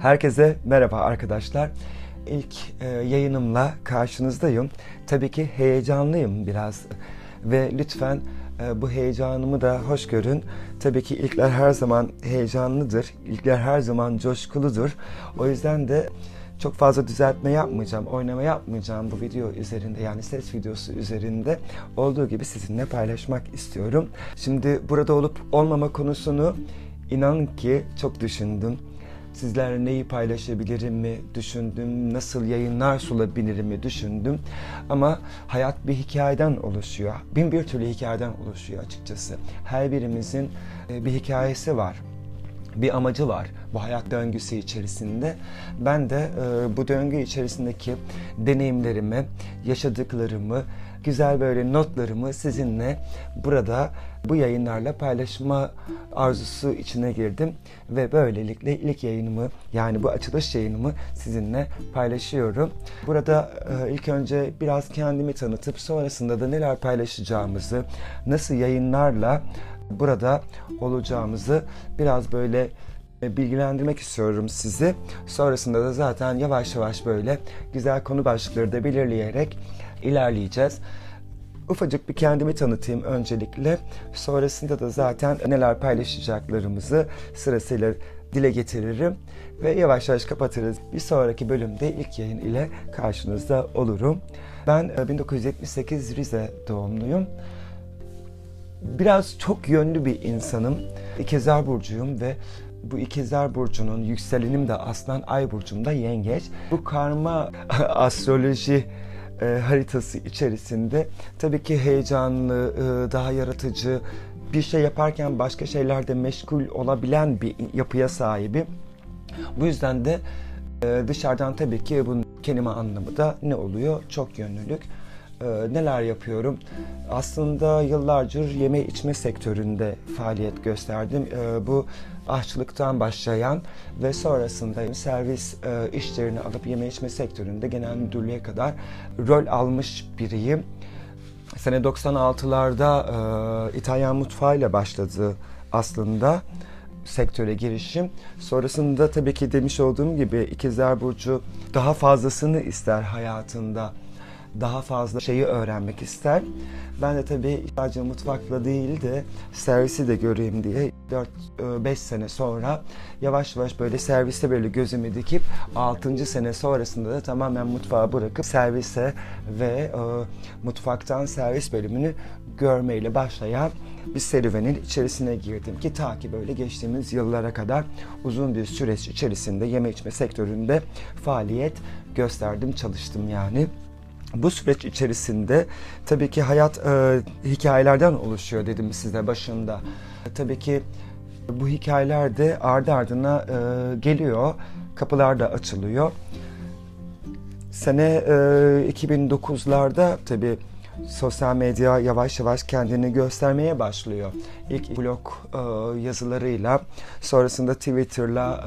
Herkese merhaba arkadaşlar. İlk e, yayınımla karşınızdayım. Tabii ki heyecanlıyım biraz ve lütfen e, bu heyecanımı da hoş görün. Tabii ki ilkler her zaman heyecanlıdır. İlkler her zaman coşkuludur. O yüzden de çok fazla düzeltme yapmayacağım, oynama yapmayacağım bu video üzerinde yani ses videosu üzerinde olduğu gibi sizinle paylaşmak istiyorum. Şimdi burada olup olmama konusunu inanın ki çok düşündüm. Sizlerle neyi paylaşabilirim mi düşündüm, nasıl yayınlar sunabilirim mi düşündüm. Ama hayat bir hikayeden oluşuyor. Bin bir türlü hikayeden oluşuyor açıkçası. Her birimizin e, bir hikayesi var bir amacı var bu hayat döngüsü içerisinde. Ben de e, bu döngü içerisindeki deneyimlerimi, yaşadıklarımı, güzel böyle notlarımı sizinle burada bu yayınlarla paylaşma arzusu içine girdim ve böylelikle ilk yayınımı yani bu açılış yayınımı sizinle paylaşıyorum. Burada e, ilk önce biraz kendimi tanıtıp sonrasında da neler paylaşacağımızı, nasıl yayınlarla burada olacağımızı biraz böyle e, bilgilendirmek istiyorum sizi. Sonrasında da zaten yavaş yavaş böyle güzel konu başlıkları da belirleyerek ilerleyeceğiz. Ufacık bir kendimi tanıtayım öncelikle. Sonrasında da zaten neler paylaşacaklarımızı sırasıyla dile getiririm ve yavaş yavaş kapatırız. Bir sonraki bölümde ilk yayın ile karşınızda olurum. Ben 1978 e, Rize doğumluyum. Biraz çok yönlü bir insanım. İkizler Burcu'yum ve bu ikizler burcunun yükselenim de aslan ay burcumda yengeç. Bu karma astroloji e, haritası içerisinde tabii ki heyecanlı, e, daha yaratıcı, bir şey yaparken başka şeylerde meşgul olabilen bir yapıya sahibim. Bu yüzden de e, dışarıdan tabii ki bunun kelime anlamı da ne oluyor? Çok yönlülük. E, neler yapıyorum? Aslında yıllardır yeme içme sektöründe faaliyet gösterdim. E, bu aşçılıktan başlayan ve sonrasında servis e, işlerini alıp yeme içme sektöründe genel müdürlüğe kadar rol almış biriyim. Sene 96'larda e, İtalyan mutfağıyla başladı aslında sektöre girişim. Sonrasında tabii ki demiş olduğum gibi İkizler Burcu daha fazlasını ister hayatında daha fazla şeyi öğrenmek ister. Ben de tabii sadece mutfakla değil de servisi de göreyim diye 4-5 e, sene sonra yavaş yavaş böyle serviste böyle gözümü dikip 6. sene sonrasında da tamamen mutfağı bırakıp servise ve e, mutfaktan servis bölümünü görmeyle başlayan bir serüvenin içerisine girdim ki ta ki böyle geçtiğimiz yıllara kadar uzun bir süreç içerisinde yeme içme sektöründe faaliyet gösterdim, çalıştım yani. Bu süreç içerisinde tabii ki hayat e, hikayelerden oluşuyor dedim size başında. Tabii ki bu hikayeler de ardı ardına e, geliyor, kapılar da açılıyor. Sene e, 2009'larda tabii sosyal medya yavaş yavaş kendini göstermeye başlıyor. İlk blog e, yazılarıyla, sonrasında Twitter'la,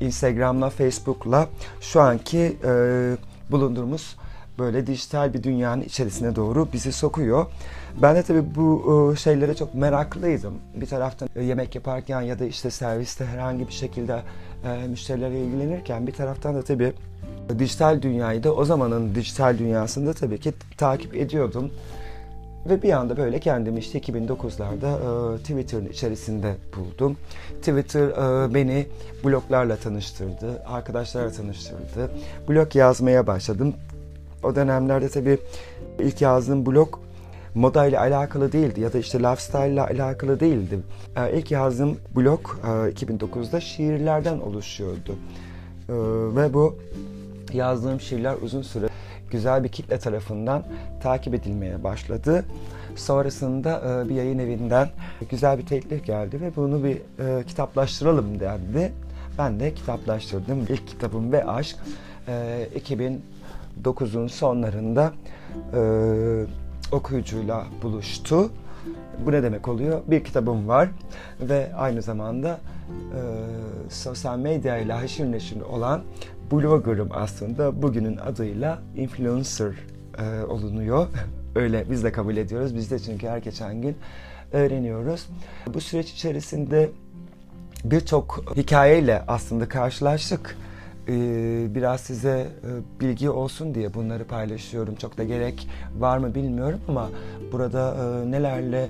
e, Instagram'la, Facebook'la şu anki e, bulunduğumuz böyle dijital bir dünyanın içerisine doğru bizi sokuyor. Ben de tabii bu e, şeylere çok meraklıydım. Bir taraftan e, yemek yaparken ya da işte serviste herhangi bir şekilde e, müşterilerle ilgilenirken bir taraftan da tabii dijital dünyayı da o zamanın dijital dünyasında tabii ki takip ediyordum. Ve bir anda böyle kendimi işte 2009'larda e, Twitter'ın içerisinde buldum. Twitter e, beni bloglarla tanıştırdı, arkadaşlarla tanıştırdı. Blog yazmaya başladım. O dönemlerde tabii ilk yazdığım blog moda ile alakalı değildi ya da işte lifestyle ile alakalı değildi. Ee, ilk yazdığım blog e, 2009'da şiirlerden oluşuyordu. Ee, ve bu yazdığım şiirler uzun süre güzel bir kitle tarafından takip edilmeye başladı. Sonrasında e, bir yayın evinden güzel bir teklif geldi ve bunu bir e, kitaplaştıralım dendi. Ben de kitaplaştırdım. İlk kitabım ve aşk e, 2000 9'un sonlarında e, okuyucuyla buluştu. Bu ne demek oluyor? Bir kitabım var ve aynı zamanda e, sosyal medya ile haşır neşir olan bloggerım aslında bugünün adıyla influencer e, olunuyor. Öyle biz de kabul ediyoruz. Biz de çünkü her geçen gün öğreniyoruz. Bu süreç içerisinde birçok hikayeyle aslında karşılaştık. Ee, biraz size e, bilgi olsun diye bunları paylaşıyorum. Çok da gerek var mı bilmiyorum ama burada e, nelerle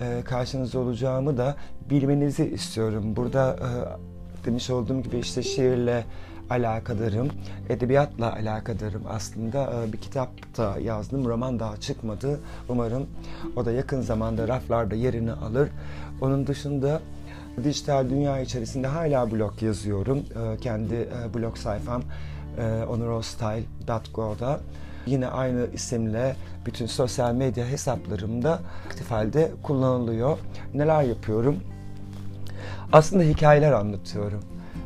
e, karşınızda olacağımı da bilmenizi istiyorum. Burada demiş olduğum gibi işte şiirle alakadarım, edebiyatla alakadarım aslında. Bir kitap da yazdım, roman daha çıkmadı. Umarım o da yakın zamanda raflarda yerini alır. Onun dışında Dijital dünya içerisinde hala blog yazıyorum. Ee, kendi e, blog sayfam e, onurostyle.go'da. Yine aynı isimle bütün sosyal medya hesaplarımda aktif halde kullanılıyor. Neler yapıyorum? Aslında hikayeler anlatıyorum.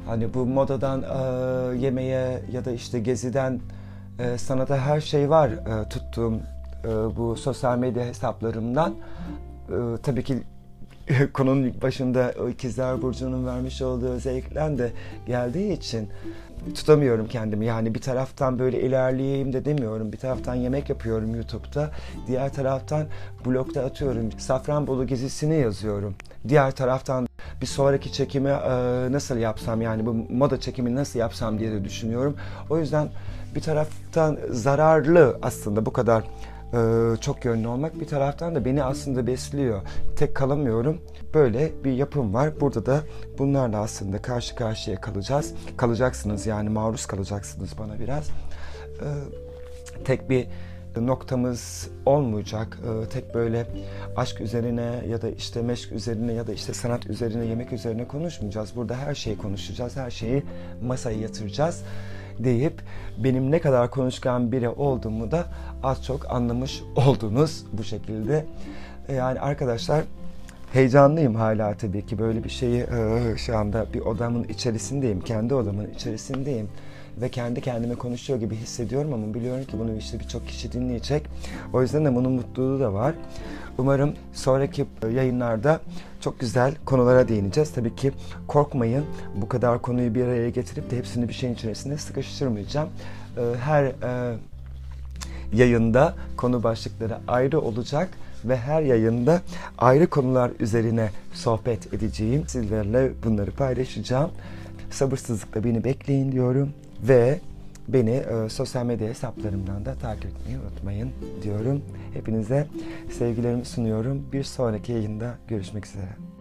Hani bu modadan e, yemeğe ya da işte geziden e, sanata her şey var e, tuttuğum e, bu sosyal medya hesaplarımdan. E, tabii ki konunun ilk başında o ikizler burcunun vermiş olduğu özellikten de geldiği için tutamıyorum kendimi. Yani bir taraftan böyle ilerleyeyim de demiyorum. Bir taraftan yemek yapıyorum YouTube'da. Diğer taraftan blogda atıyorum. Safranbolu gezisini yazıyorum. Diğer taraftan bir sonraki çekimi e, nasıl yapsam yani bu moda çekimi nasıl yapsam diye de düşünüyorum. O yüzden bir taraftan zararlı aslında bu kadar ee, çok yönlü olmak bir taraftan da beni aslında besliyor. Tek kalamıyorum. Böyle bir yapım var. Burada da bunlarla aslında karşı karşıya kalacağız. Kalacaksınız yani maruz kalacaksınız bana biraz. Ee, tek bir noktamız olmayacak. Ee, tek böyle aşk üzerine ya da işte meşk üzerine ya da işte sanat üzerine, yemek üzerine konuşmayacağız. Burada her şeyi konuşacağız. Her şeyi masaya yatıracağız deyip benim ne kadar konuşkan biri olduğumu da az çok anlamış oldunuz bu şekilde. E, yani arkadaşlar heyecanlıyım hala tabii ki böyle bir şeyi e, şu anda bir odamın içerisindeyim, kendi odamın içerisindeyim ve kendi kendime konuşuyor gibi hissediyorum ama biliyorum ki bunu işte birçok kişi dinleyecek. O yüzden de bunun mutluluğu da var. Umarım sonraki yayınlarda çok güzel konulara değineceğiz. Tabii ki korkmayın bu kadar konuyu bir araya getirip de hepsini bir şeyin içerisinde sıkıştırmayacağım. Ee, her e, yayında konu başlıkları ayrı olacak ve her yayında ayrı konular üzerine sohbet edeceğim. Sizlerle bunları paylaşacağım. Sabırsızlıkla beni bekleyin diyorum ve beni e, sosyal medya hesaplarımdan da takip etmeyi unutmayın diyorum. Hepinize sevgilerimi sunuyorum. Bir sonraki yayında görüşmek üzere.